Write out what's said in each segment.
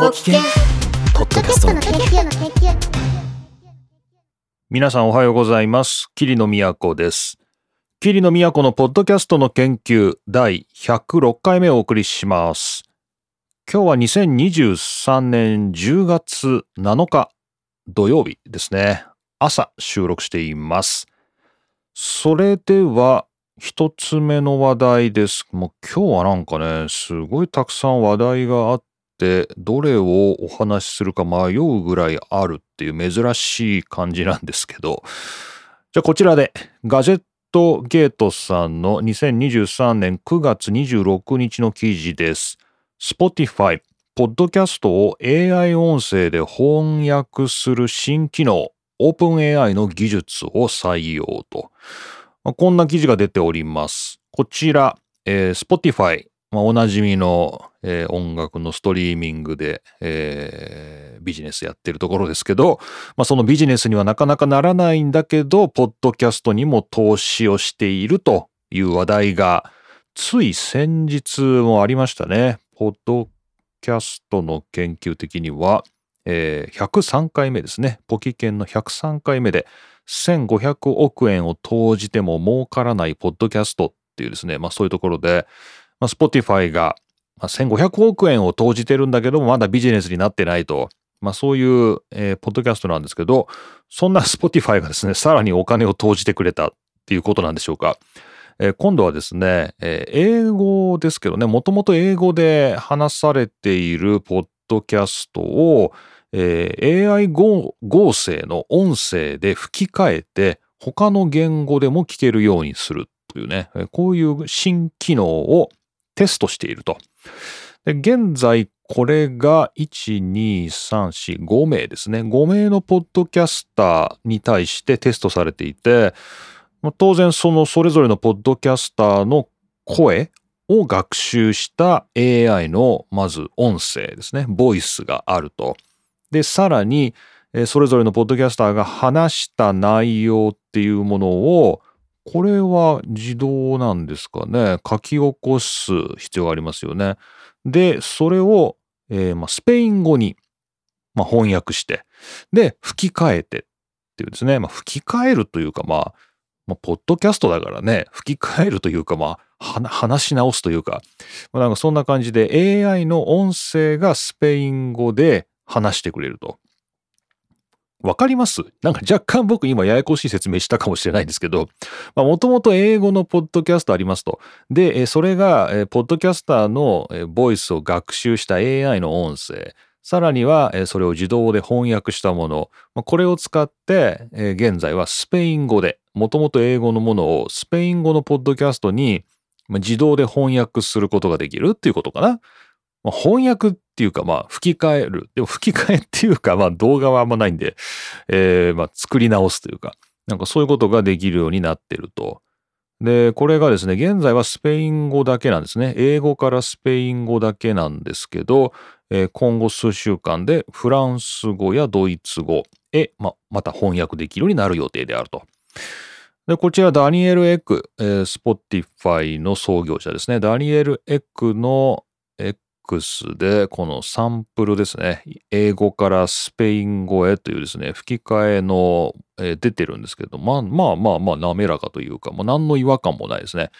ご機嫌ポッドキャストの研究の研究皆さんおはようございます。桐野都です。桐野都のポッドキャストの研究第106回目をお送りします。今日は2023年10月7日土曜日ですね。朝収録しています。それでは一つ目の話題です。もう今日はなんかね、すごいたくさん話題があって、どれをお話しするか迷うぐらいあるっていう珍しい感じなんですけど、じゃあこちらでガジェットゲートさんの2023年9月26日の記事です。Spotify、ポッドキャストを AI 音声で翻訳する新機能、OpenAI の技術を採用と。まあこんな記事が出ております。こちら、えー Spotify、まあ、おなじみの、えー音楽のストリーミングで、えービジネスやってるところですけど、まあ、そのビジネスにはなかなかならないんだけど、ポッドキャストにも投資をしているという話題が、つい先日もありましたね。ポッドキャストの研究的には、えー103回目ですね。ポキケンの103回目で、1500億円を投じても儲からないポッドキャストっていうですね、まあそういうところで、まあ、Spotify がまあ1500億円を投じてるんだけども、まだビジネスになってないと。まあそういう、えーポッドキャストなんですけど、そんな Spotify がですね、さらにお金を投じてくれたっていうことなんでしょうか。えー今度はですね、えー英語ですけどね、もともと英語で話されているポッドキャストを、えー AI 合成の音声で吹き替えて、他の言語でも聞けるようにするというね、こういう新機能をテストしていると。で現在これが1、2、3、4、5名ですね。5名のポッドキャスターに対してテストされていて、まあ当然そのそれぞれのポッドキャスターの声を学習した AI のまず音声ですね。ボイスがあると。で、さらに、それぞれのポッドキャスターが話した内容っていうものを、これは自動なんですかね。書き起こす必要がありますよね。で、それを、えーま、スペイン語に、ま、翻訳して、で、吹き替えてっていうですね。ま、吹き替えるというか、まあ、ま、ポッドキャストだからね、吹き替えるというか、まあ、話し直すというか、ま、なんかそんな感じで AI の音声がスペイン語で話してくれると。わかります？なんか若干僕今ややこしい説明したかもしれないんですけど、もともと英語のポッドキャストありますと。で、それが、ポッドキャスターのボイスを学習した AI の音声、さらには、それを自動で翻訳したもの、これを使って、現在はスペイン語で、もともと英語のものをスペイン語のポッドキャストに自動で翻訳することができるっていうことかな。まあ、翻訳っていうか、まあ、吹き替える。でも吹き替えっていうか、まあ、動画はあんまないんで、えーまあ、作り直すというか、なんかそういうことができるようになってると。で、これがですね、現在はスペイン語だけなんですね。英語からスペイン語だけなんですけど、えー今後数週間でフランス語やドイツ語へ、ま、また翻訳できるようになる予定であると。で、こちらダニエル・エック、えー、Spotify の創業者ですね。ダニエル・エックの X で、このサンプルですね。英語からスペイン語へというですね、吹き替えの、えー出てるんですけど、まあまあまあまあ滑らかというか、もう何の違和感もないですね。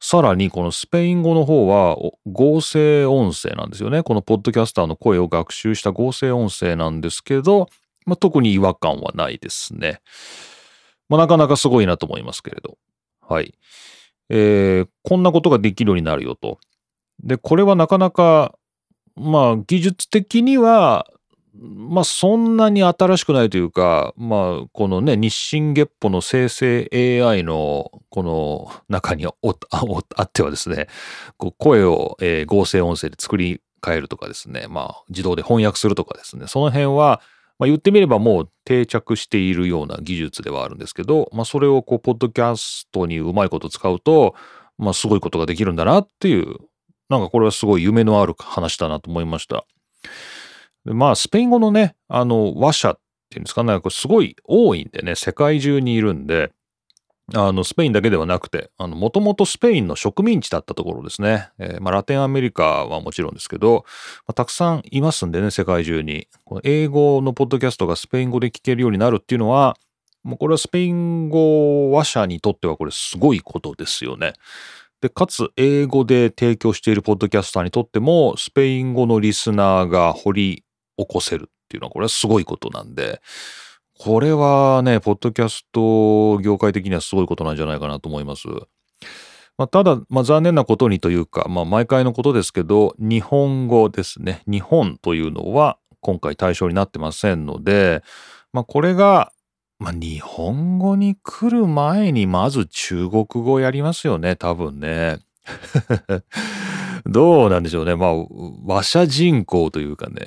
さらにこのスペイン語の方は合成音声なんですよね。このポッドキャスターの声を学習した合成音声なんですけど、まあ、特に違和感はないですね。まあ、なかなかすごいなと思いますけれど。はい。えーこんなことができるようになるよと。で、これはなかなか、まあ、技術的には、まあ、そんなに新しくないというか、まあ、このね、日進月歩の生成 AI の、この中にあってはですね、こう声を、えー合成音声で作り変えるとかですね、まあ、自動で翻訳するとかですね、その辺は、まあ、言ってみればもう定着しているような技術ではあるんですけど、まあ、それをこう、ポッドキャストにうまいこと使うと、まあ、すごいことができるんだなっていう、なんかこれはすごい夢のある話だなと思いました。でまあ、スペイン語のね、あの、話者っていうんですか？ね、これすごい多いんでね、世界中にいるんで、あの、スペインだけではなくて、あの、もともとスペインの植民地だったところですね。えー、まあ、ラテンアメリカはもちろんですけど、まあ、たくさんいますんでね、世界中に。この英語のポッドキャストがスペイン語で聞けるようになるっていうのは、もうこれはスペイン語話者にとってはこれすごいことですよね。で、かつ英語で提供しているポッドキャスターにとっても、スペイン語のリスナーが掘り起こせるっていうのはこれはすごいことなんで、これはね、ポッドキャスト業界的にはすごいことなんじゃないかなと思います。まあ、ただ、まあ、残念なことにというか、まあ、毎回のことですけど、日本語ですね。日本というのは今回対象になってませんので、まあ、これが、まあ、日本語に来る前にまず中国語やりますよね、多分ね。どうなんでしょうね。まあ、話者人口というかね。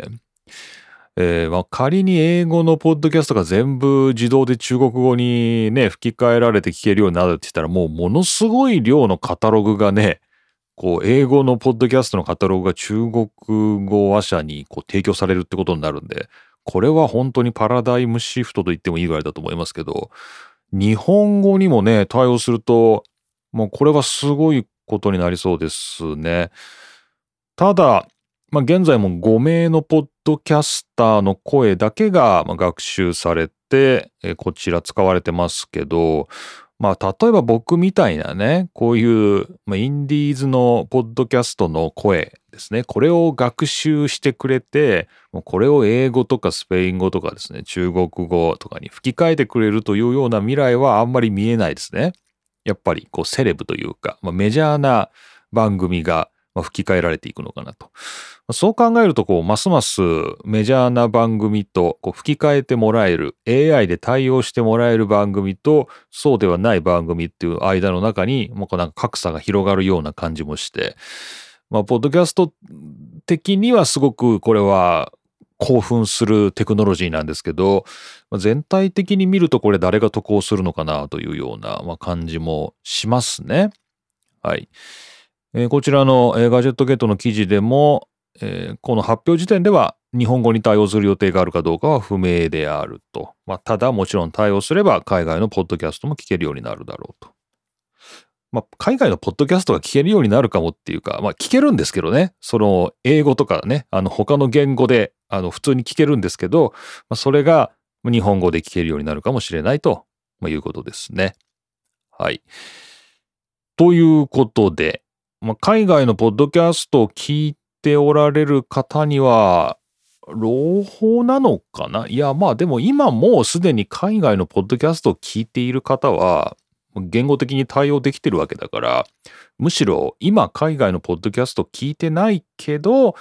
えー、まあ、仮に英語のポッドキャストが全部自動で中国語にね、吹き替えられて聞けるようになるって言ったらもうものすごい量のカタログがね、こう、英語のポッドキャストのカタログが中国語話者にこう提供されるってことになるんで、これは本当にパラダイムシフトと言ってもいいぐらいだと思いますけど、日本語にもね、対応すると、もうこれはすごいことになりそうですね。ただ、まあ、現在も5名のポッドキャスターの声だけが学習されて、こちら使われてますけど、まあ、例えば僕みたいなね、こういう、インディーズのポッドキャストの声ですね、これを学習してくれて、これを英語とかスペイン語とかですね、中国語とかに吹き替えてくれるというような未来はあんまり見えないですね。やっぱりこうセレブというか、まあ、メジャーな番組が吹き替えられていくのかなと。そう考えると、こう、ますますメジャーな番組と、こう、吹き替えてもらえる、AI で対応してもらえる番組と、そうではない番組っていう間の中に、もうこうなんか格差が広がるような感じもして、まあ、ポッドキャスト的にはすごくこれは興奮するテクノロジーなんですけど、まあ全体的に見るとこれ誰が得をするのかなというような、まあ、感じもしますね。はい。えー、こちらの、えー、ガジェットゲットの記事でも、えー、この発表時点では日本語に対応する予定があるかどうかは不明であると。まあ、ただもちろん対応すれば海外のポッドキャストも聞けるようになるだろうと。まあ、海外のポッドキャストが聞けるようになるかもっていうか、まあ、聞けるんですけどね。その、英語とかね、あの、他の言語で、あの、普通に聞けるんですけど、まあ、それが日本語で聞けるようになるかもしれないと、まあ、いうことですね。はい。ということで、まあ、海外のポッドキャストを聞いておられる方には、朗報なのかな？いや、まあでも今もうすでに海外のポッドキャストを聞いている方は、言語的に対応できてるわけだから、むしろ今海外のポッドキャスト聞いてないけど、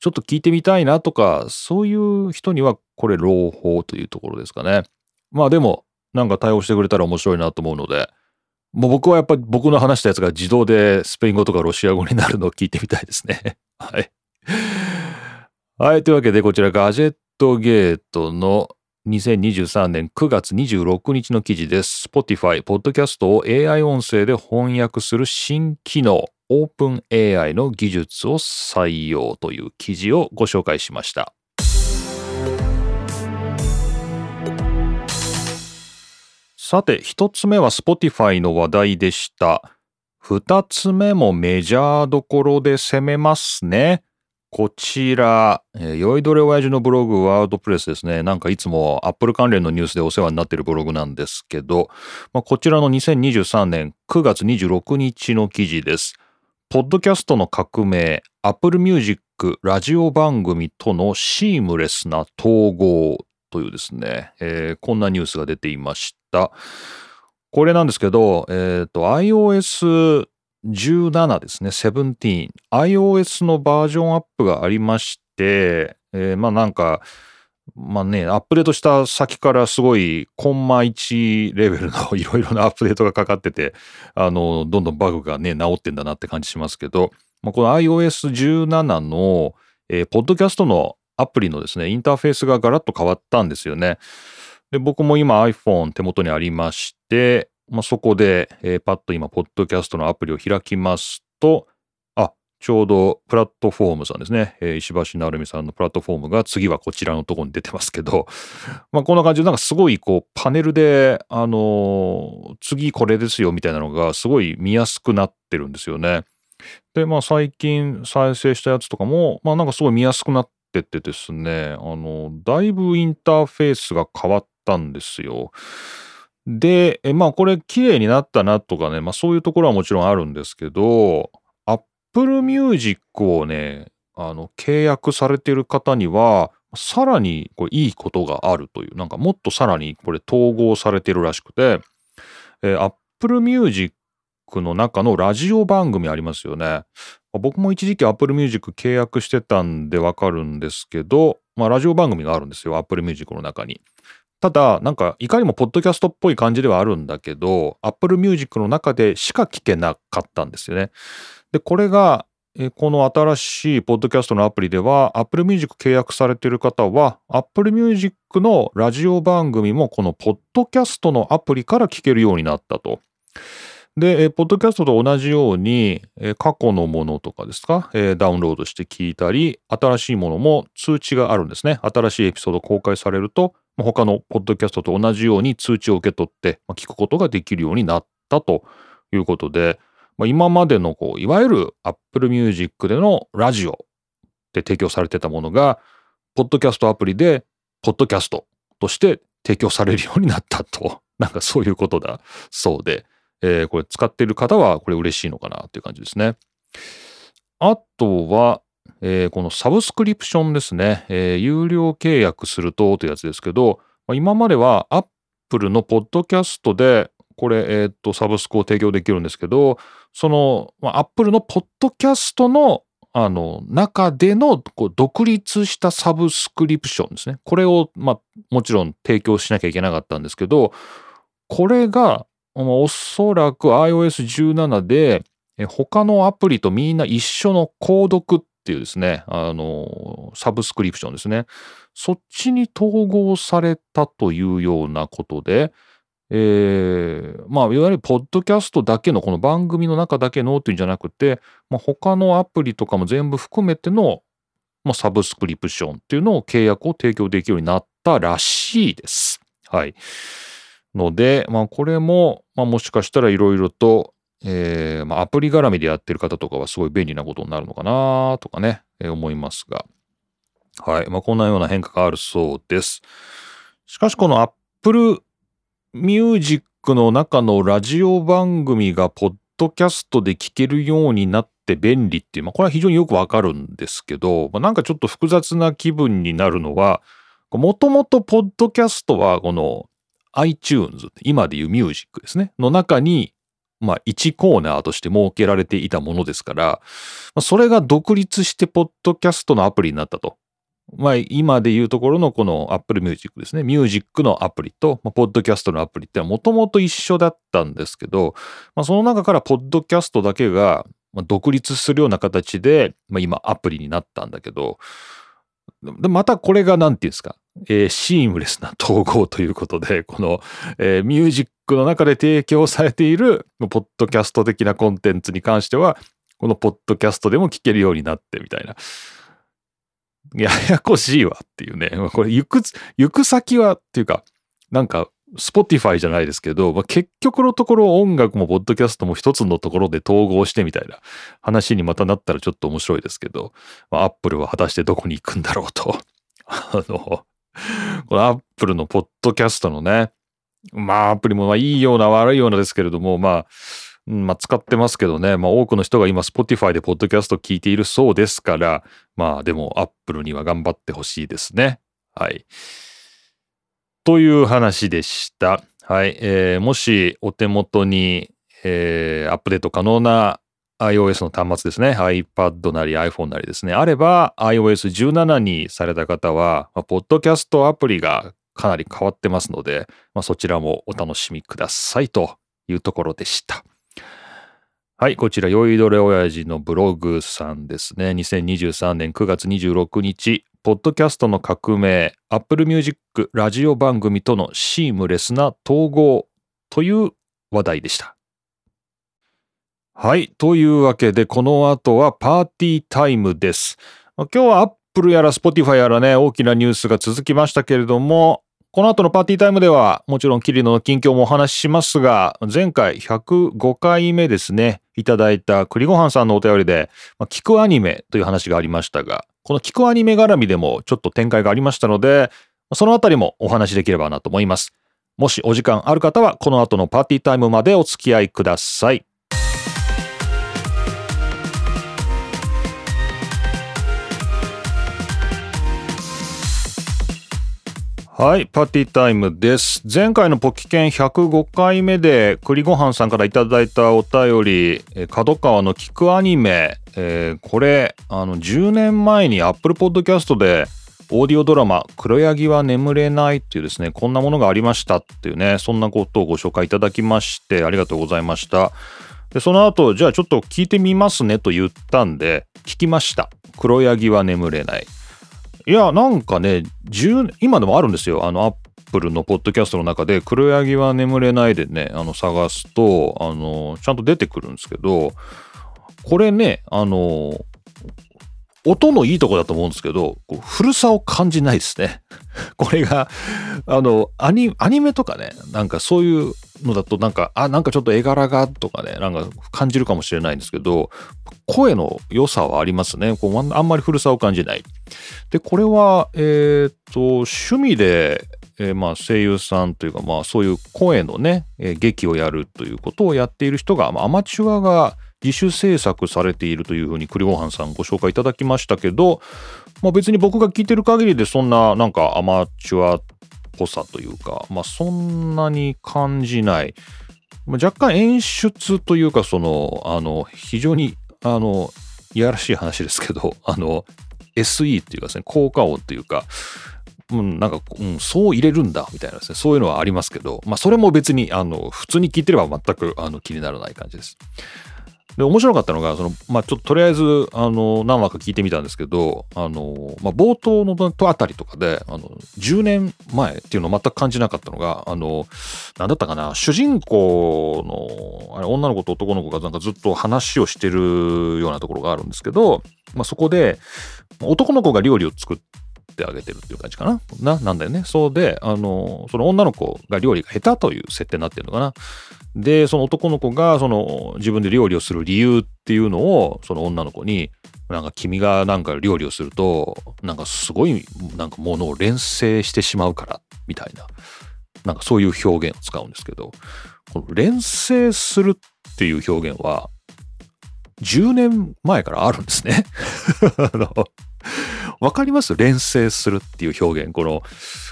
ちょっと聞いてみたいなとか、そういう人にはこれ朗報というところですかね。まあでも、なんか対応してくれたら面白いなと思うので、もう僕はやっぱり僕の話したやつが自動でスペイン語とかロシア語になるのを聞いてみたいですね。はい。はい。というわけで、こちらガジェットゲートの2023年9月26日の記事です。Spotify、ポッドキャストを AI 音声で翻訳する新機能、OpenAI の技術を採用という記事をご紹介しました。さて、一つ目は Spotify の話題でした。二つ目もメジャーどころで攻めますね。こちら、えー、酔いどれ親父のブログ、ワードプレスですね。なんかいつも Apple 関連のニュースでお世話になっているブログなんですけど、まあ、こちらの2023年9月26日の記事です。ポッドキャストの革命、Apple Music ラジオ番組とのシームレスな統合というですね、えー、こんなニュースが出ていました。これなんですけど、えっ、ー、と、17ですね、17。iOS のバージョンアップがありまして、えー、まあなんか、まあね、アップデートした先からすごいコンマ1レベルのいろいろなアップデートがかかってて、あの、どんどんバグがね、治ってんだなって感じしますけど、まあ、この iOS17 の、えー、ポッドキャストのアプリのですね、インターフェースがガラッと変わったんですよね。で、僕も今 iPhone 手元にありまして、まあ、そこで、えー、パッと今、ポッドキャストのアプリを開きますと、あ、ちょうどプラットフォームさんですね、えー石橋成美さんのプラットフォームが次はこちらのところに出てますけど、まあこんな感じでなんかすごいこうパネルで、あのー次これですよみたいなのがすごい見やすくなってるんですよね。で、まあ最近再生したやつとかも、まあなんかすごい見やすくなっててですね、あの、だいぶインターフェースが変わったんですよ。で、えまあこれ綺麗になったなとかね、まあそういうところはもちろんあるんですけど、Apple Music をね、あの、契約されてる方には、さらにこれいいことがあるという、なんかもっとさらにこれ統合されてるらしくて、えー Apple Music の中のラジオ番組ありますよね。僕も一時期 Apple Music 契約してたんでわかるんですけど、まあラジオ番組があるんですよ、Apple Music の中に。ただ、なんかいかにもポッドキャストっぽい感じではあるんだけど、Apple Music の中でしか聞けなかったんですよね。で、これが、この新しいポッドキャストのアプリでは、Apple Music 契約されている方は、Apple Music のラジオ番組もこのポッドキャストのアプリから聞けるようになったと。で、ポッドキャストと同じように、過去のものとかですか、ダウンロードして聞いたり、新しいものも通知があるんですね。新しいエピソード公開されると、他のポッドキャストと同じように通知を受け取って、ま聞くことができるようになったということで、ま、今までのこういわゆる Apple Music でのラジオで提供されてたものが、ポッドキャストアプリで、ポッドキャストとして提供されるようになったと。なんかそういうことだそうで、えーこれ使っている方はこれ嬉しいのかなっていう感じですね。あとは、えーこのサブスクリプションですね。えー有料契約するとというやつですけど、まあ今までは Apple のポッドキャストで、これ、えーと、サブスクを提供できるんですけど、その、まあ、Apple のポッドキャストの、あの、中での、こう、独立したサブスクリプションですね。これを、まあ、もちろん提供しなきゃいけなかったんですけど、これが、まあおそらく iOS17 で、他のアプリとみんな一緒の購読っっていうですね、あの、サブスクリプションですね。そっちに統合されたというようなことで、えーまあ、いわゆるポッドキャストだけのこの番組の中だけのっていうんじゃなくて、まあ、他のアプリとかも全部含めての、まあ、サブスクリプションっていうのを契約を提供できるようになったらしいです。はい。ので、まあ、これも、まあ、もしかしたらいろいろと、えーまあ、アプリ絡みでやってる方とかはすごい便利なことになるのかなとかね、えー思いますが。はい。まあ、こんなような変化があるそうです。しかし、この Apple ミュージックの中のラジオ番組がポッドキャストで聞けるようになって便利っていう、まあ、これは非常によくわかるんですけど、まあ、なんかちょっと複雑な気分になるのは、もともとポッドキャストはこの iTunes、今でいうミュージックですね、の中に、まあ、1コーナーとして設けられていたものですから、それが独立してポッドキャストのアプリになったと。まあ、今でいうところのこの Apple Music ですね。ミュージックのアプリと、まあ、ポッドキャストのアプリってもともと一緒だったんですけど、まあ、その中からポッドキャストだけが独立するような形で、まあ、今アプリになったんだけど、またこれが何て言うんですか、えーシームレスな統合ということで、この、えーミュージックの中で提供されているポッドキャスト的なコンテンツに関しては、このポッドキャストでも聞けるようになってみたいな。ややこしいわっていうね。これ行く、行く先はっていうか、なんか、Spotify じゃないですけど、まあ、結局のところ音楽もポッドキャストも一つのところで統合してみたいな話にまたなったらちょっと面白いですけど、まあ、Apple は果たしてどこに行くんだろうと。あの、この Apple のポッドキャストのね、まあアプリもまあいいような悪いようなですけれども、まあ、まあ、使ってますけどね、まあ、多くの人が今 Spotify でポッドキャスト聞いているそうですから、まあでも Apple には頑張ってほしいですね。はい。という話でした。はい。えーもしお手元に、えーアップデート可能な iOS の端末ですね。iPad なり iPhone なりですね。あれば iOS17 にされた方は、まあ、ポッドキャストアプリがかなり変わってますので、まあ、そちらもお楽しみくださいというところでした。はい、こちら、酔いどれ親父のブログさんですね。2023年9月26日、ポッドキャストの革命、Apple Music ラジオ番組とのシームレスな統合という話題でした。はい。というわけで、この後はパーティータイムです。今日は Apple やら Spotify やらね、大きなニュースが続きましたけれども、この後のパーティータイムでは、もちろんキリノの近況もお話ししますが、前回105回目ですね、いただいた栗ごはんさんのお便りで、まあ、聞くアニメという話がありましたが、この聞くアニメ絡みでもちょっと展開がありましたので、そのあたりもお話しできればなと思います。もしお時間ある方は、この後のパーティータイムまでお付き合いください。はい、パーティータイムです。前回のポキケン105回目で栗ごはんさんからいただいたお便り、え角川の聞くアニメ、えーこれ、あの、10年前に Apple Podcast でオーディオドラマ、黒柳は眠れないっていうですね、こんなものがありましたっていうね、そんなことをご紹介いただきまして、ありがとうございました。で、その後、じゃあちょっと聞いてみますねと言ったんで、聞きました。黒柳は眠れない。いや、なんかね、今でもあるんですよ。あの、アップルのポッドキャストの中で、黒柳は眠れないでね、あの、探すと、あの、ちゃんと出てくるんですけど、これね、あの、音のいいとこだと思うんですけど、こう古さを感じないですね。これが、あの、アニアニメとかね、なんかそういうのだと、なんか、あ、なんかちょっと絵柄がとかね、なんか感じるかもしれないんですけど、声の良さはありますね。こうあんまり古さを感じない。で、これは、えっ、と、趣味で、えーまあ、声優さんというか、まあ、そういう声のね、えー劇をやるということをやっている人が、まあ、アマチュアが自主制作されているというふうに栗ごはんさんご紹介いただきましたけど、まあ、別に僕が聞いてる限りでそんななんかアマチュアっぽさというか、まあ、そんなに感じない。まあ若干演出というか、その、あの、非常に、あの、いやらしい話ですけど、あの、SE っていうかですね、効果音っていうか、うん、なんか、うん、そう入れるんだ、みたいなですね、そういうのはありますけど、まあ、それも別に、あの、普通に聞いてれば全く、あの、気にならない感じです。で、面白かったのが、その、まあ、ちょっととりあえず、あの、何話か聞いてみたんですけど、あの、まあ、冒頭のとあたりとかで、あの、10年前っていうのを全く感じなかったのが、あの、なんだったかな、主人公の、あれ、女の子と男の子がなんかずっと話をしてるようなところがあるんですけど、まあ、そこで、男の子が料理を作ってあげてるっていう感じかな。な、なんだよね。そうで、あの、その女の子が料理が下手という設定になってるのかな。で、その男の子が、その、自分で料理をする理由っていうのを、その女の子に、なんか君がなんか料理をすると、なんかすごい、なんかものを連成してしまうから、みたいな。なんかそういう表現を使うんですけど、この連成するっていう表現は、10年前からあるんですね。あの わかります？連成するっていう表現。この、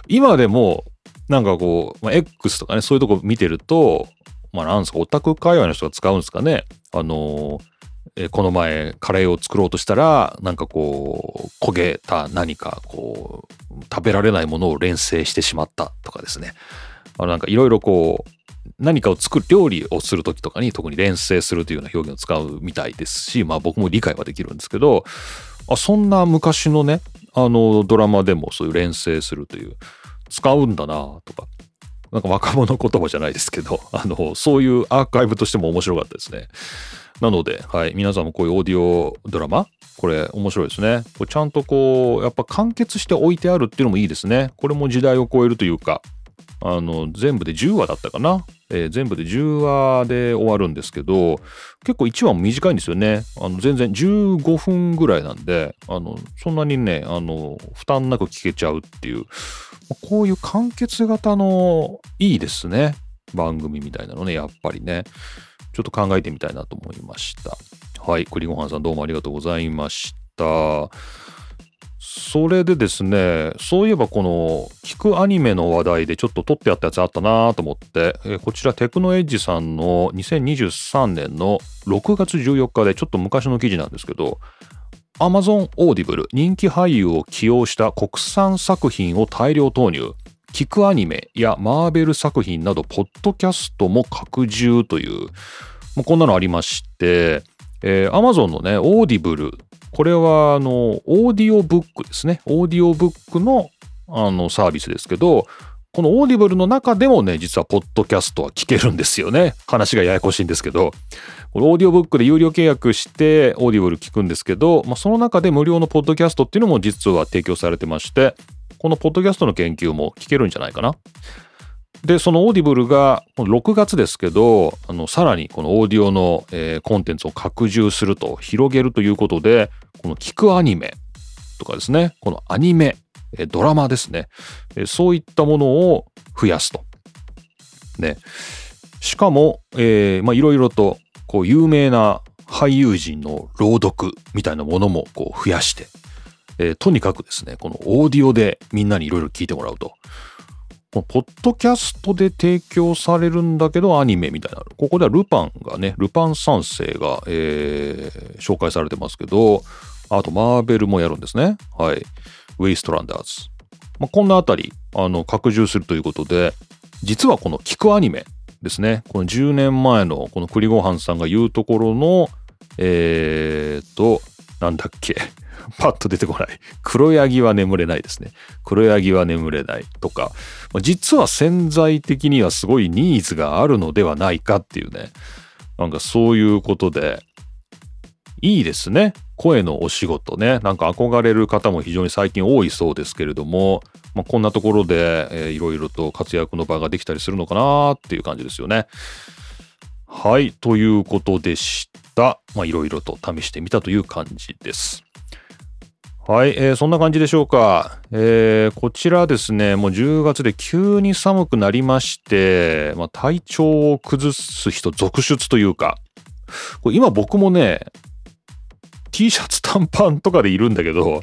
今でも、なんかこう、まあ、X とかね、そういうとこ見てると、まあなんですか、オタク界隈の人が使うんですかね。あの、えこの前カレーを作ろうとしたら、なんかこう、焦げた何か、こう、食べられないものを連成してしまったとかですね。あのなんかいろいろこう、何かを作る、料理をするときとかに特に連成するというような表現を使うみたいですし、まあ僕も理解はできるんですけど、あそんな昔のね、あのドラマでもそういう連成するという、使うんだなとか、なんか若者言葉じゃないですけど、あの、そういうアーカイブとしても面白かったですね。なので、はい、皆さんもこういうオーディオドラマ、これ面白いですね。これちゃんとこう、やっぱ完結して置いてあるっていうのもいいですね。これも時代を超えるというか、あの、全部で10話だったかな？えー全部で10話で終わるんですけど、結構1話も短いんですよね。あの、全然15分ぐらいなんで、あの、そんなにね、あの、負担なく聞けちゃうっていう、こういう完結型のいいですね。番組みたいなのね、やっぱりね。ちょっと考えてみたいなと思いました。はい、栗ごはんさんどうもありがとうございました。それでですね、そういえばこの聞くアニメの話題でちょっと撮ってあったやつあったなと思って、こちらテクノエッジさんの2023年の6月14日でちょっと昔の記事なんですけど、Amazon Audible 人気俳優を起用した国産作品を大量投入。聞くアニメやマーベル作品など、ポッドキャストも拡充という、もうこんなのありまして、えー Amazon のね、 Audible。これは、あの、オーディオブックですね。オーディオブックの、あの、サービスですけど、この Audible の中でもね、実はポッドキャストは聞けるんですよね。話がややこしいんですけど、これオーディオブックで有料契約して Audible 聞くんですけど、まあ、その中で無料のポッドキャストっていうのも実は提供されてまして、このポッドキャストの研究も聞けるんじゃないかな。で、その Audible が6月ですけど、あの、さらにこのオーディオの、えー、コンテンツを拡充すると、広げるということで、この聞くアニメとかですね、このアニメ、えー、ドラマですね、えー、そういったものを増やすと。ね。しかも、いろいろと、こう、有名な俳優陣の朗読みたいなものもこう増やして、えー、とにかくですね、このオーディオでみんなにいろいろ聞いてもらうと。ポッドキャストで提供されるんだけどアニメみたいな。ここではルパンがね、ルパン三世が、えー、紹介されてますけど、あとマーベルもやるんですね。はい。ウェイストランダーズ。まあ、こんなあたり、あの、拡充するということで、実はこの聞くアニメですね。この10年前のこの栗ごはんさんが言うところの、えーと、なんだっけ。パッと出てこない。黒ヤギは眠れないですね。黒ヤギは眠れないとか、実は潜在的にはすごいニーズがあるのではないかっていうね。なんかそういうことで、いいですね。声のお仕事ね。なんか憧れる方も非常に最近多いそうですけれども、まあ、こんなところで、えー、いろいろと活躍の場ができたりするのかなっていう感じですよね。はい。ということでした。まあ、いろいろと試してみたという感じです。はい、えー、そんな感じでしょうか。えー、こちらですね、もう10月で急に寒くなりまして、まあ、体調を崩す人続出というか、これ今僕もね、T シャツ短パンとかでいるんだけど、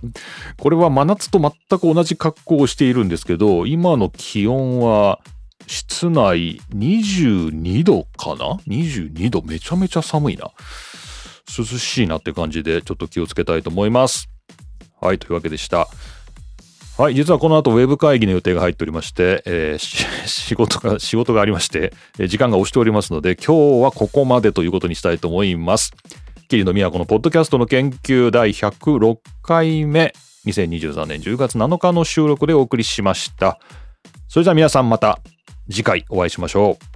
これは真夏と全く同じ格好をしているんですけど、今の気温は室内22度かな ?22 度めちゃめちゃ寒いな。涼しいなって感じでちょっと気をつけたいと思います。はい、というわけでした。はい、実はこの後ウェブ会議の予定が入っておりまして、えー、仕事が、仕事がありまして、時間が押しておりますので、今日はここまでということにしたいと思います。桐野都のポッドキャストの研究第106回目、2023年10月7日の収録でお送りしました。それじゃあ皆さんまた次回お会いしましょう。